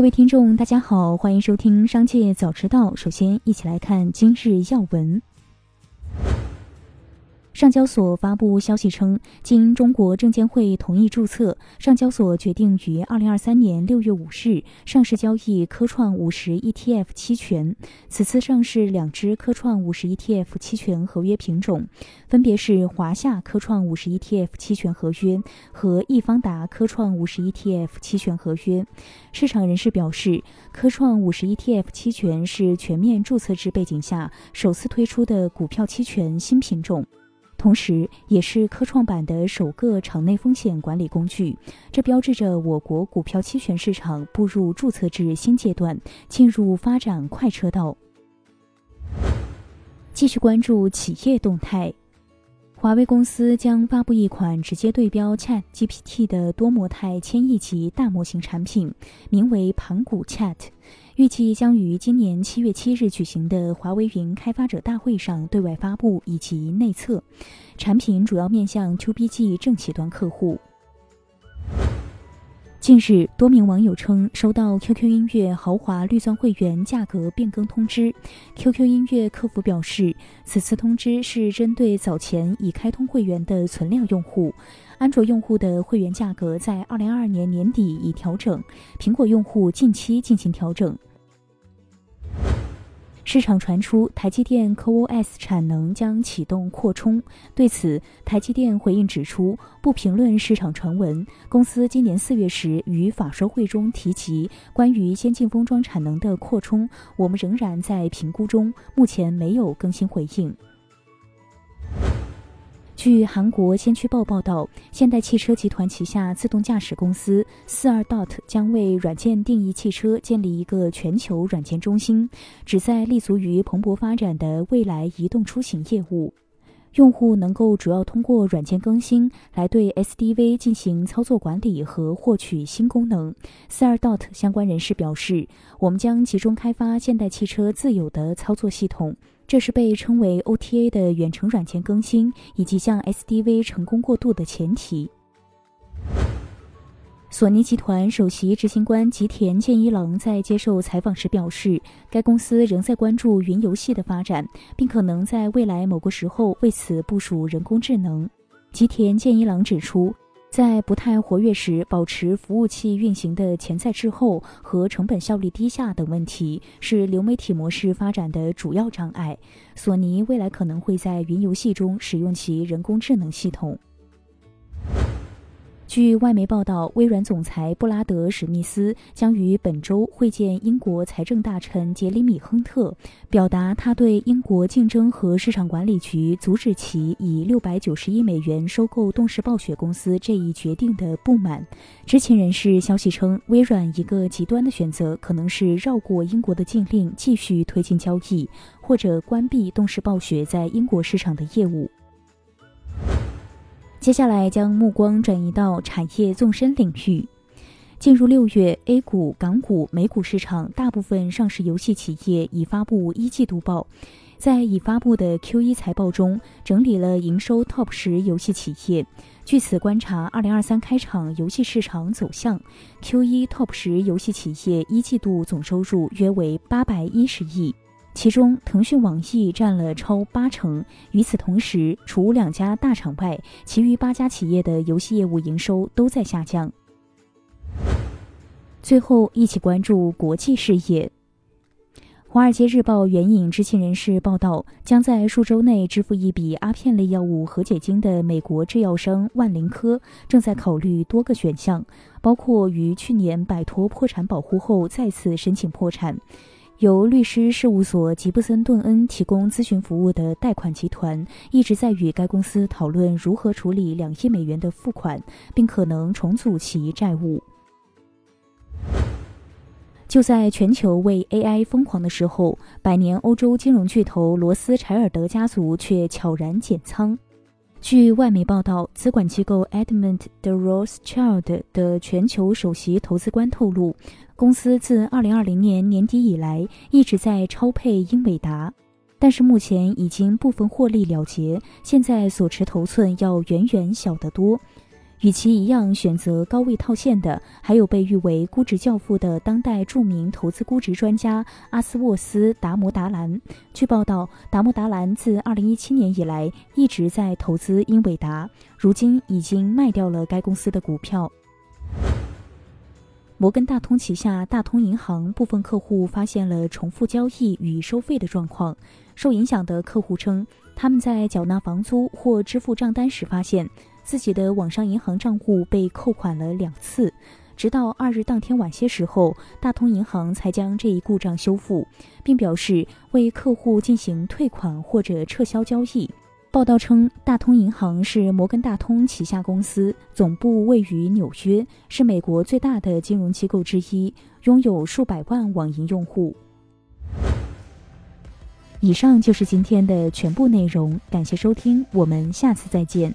各位听众，大家好，欢迎收听《商界早知道》。首先，一起来看今日要闻。上交所发布消息称，经中国证监会同意注册，上交所决定于二零二三年六月五日上市交易科创五十 ETF 期权。此次上市两只科创五十 ETF 期权合约品种，分别是华夏科创五十 ETF 期权合约和易方达科创五十 ETF 期权合约。市场人士表示，科创五十 ETF 期权是全面注册制背景下首次推出的股票期权新品种。同时，也是科创板的首个场内风险管理工具，这标志着我国股票期权市场步入注册制新阶段，进入发展快车道。继续关注企业动态，华为公司将发布一款直接对标 Chat GPT 的多模态千亿级大模型产品，名为盘古 Chat。预计将于今年七月七日举行的华为云开发者大会上对外发布以及内测。产品主要面向 To B G 正企端客户。近日，多名网友称收到 QQ 音乐豪华绿钻会员价格变更通知。QQ 音乐客服表示，此次通知是针对早前已开通会员的存量用户。安卓用户的会员价格在二零二二年年底已调整，苹果用户近期进行调整。市场传出台积电 CoOS 产能将启动扩充，对此，台积电回应指出，不评论市场传闻。公司今年四月时于法说会中提及关于先进封装产能的扩充，我们仍然在评估中，目前没有更新回应。据韩国先驱报报道，现代汽车集团旗下自动驾驶公司四二 dot 将为软件定义汽车建立一个全球软件中心，旨在立足于蓬勃发展的未来移动出行业务。用户能够主要通过软件更新来对 SDV 进行操作管理和获取新功能。四二 dot 相关人士表示，我们将集中开发现代汽车自有的操作系统。这是被称为 OTA 的远程软件更新以及向 SDV 成功过渡的前提。索尼集团首席执行官吉田健一郎在接受采访时表示，该公司仍在关注云游戏的发展，并可能在未来某个时候为此部署人工智能。吉田健一郎指出。在不太活跃时，保持服务器运行的潜在滞后和成本效率低下等问题，是流媒体模式发展的主要障碍。索尼未来可能会在云游戏中使用其人工智能系统。据外媒报道，微软总裁布拉德·史密斯将于本周会见英国财政大臣杰里米·亨特，表达他对英国竞争和市场管理局阻止其以六百九十亿美元收购动视暴雪公司这一决定的不满。知情人士消息称，微软一个极端的选择可能是绕过英国的禁令，继续推进交易，或者关闭动视暴雪在英国市场的业务。接下来将目光转移到产业纵深领域。进入六月，A 股、港股、美股市场大部分上市游戏企业已发布一季度报，在已发布的 Q1 财报中整理了营收 TOP 十游戏企业。据此观察，二零二三开场游戏市场走向，Q1 TOP 十游戏企业一季度总收入约为八百一十亿。其中，腾讯、网易占了超八成。与此同时，除两家大厂外，其余八家企业的游戏业务营收都在下降。最后，一起关注国际事业。《华尔街日报》援引知情人士报道，将在数周内支付一笔阿片类药物和解金的美国制药商万灵科正在考虑多个选项，包括于去年摆脱破产保护后再次申请破产。由律师事务所吉布森顿恩提供咨询服务的贷款集团一直在与该公司讨论如何处理两亿美元的付款，并可能重组其债务。就在全球为 AI 疯狂的时候，百年欧洲金融巨头罗斯柴尔德家族却悄然减仓。据外媒报道，资管机构 Edmond de Rothschild 的全球首席投资官透露，公司自2020年年底以来一直在超配英伟达，但是目前已经部分获利了结，现在所持头寸要远远小得多。与其一样选择高位套现的，还有被誉为估值教父的当代著名投资估值专家阿斯沃斯·达摩达兰。据报道，达摩达兰自2017年以来一直在投资英伟达，如今已经卖掉了该公司的股票。摩根大通旗下大通银行部分客户发现了重复交易与收费的状况。受影响的客户称，他们在缴纳房租或支付账单时发现。自己的网上银行账户被扣款了两次，直到二日当天晚些时候，大通银行才将这一故障修复，并表示为客户进行退款或者撤销交易。报道称，大通银行是摩根大通旗下公司，总部位于纽约，是美国最大的金融机构之一，拥有数百万网银用户。以上就是今天的全部内容，感谢收听，我们下次再见。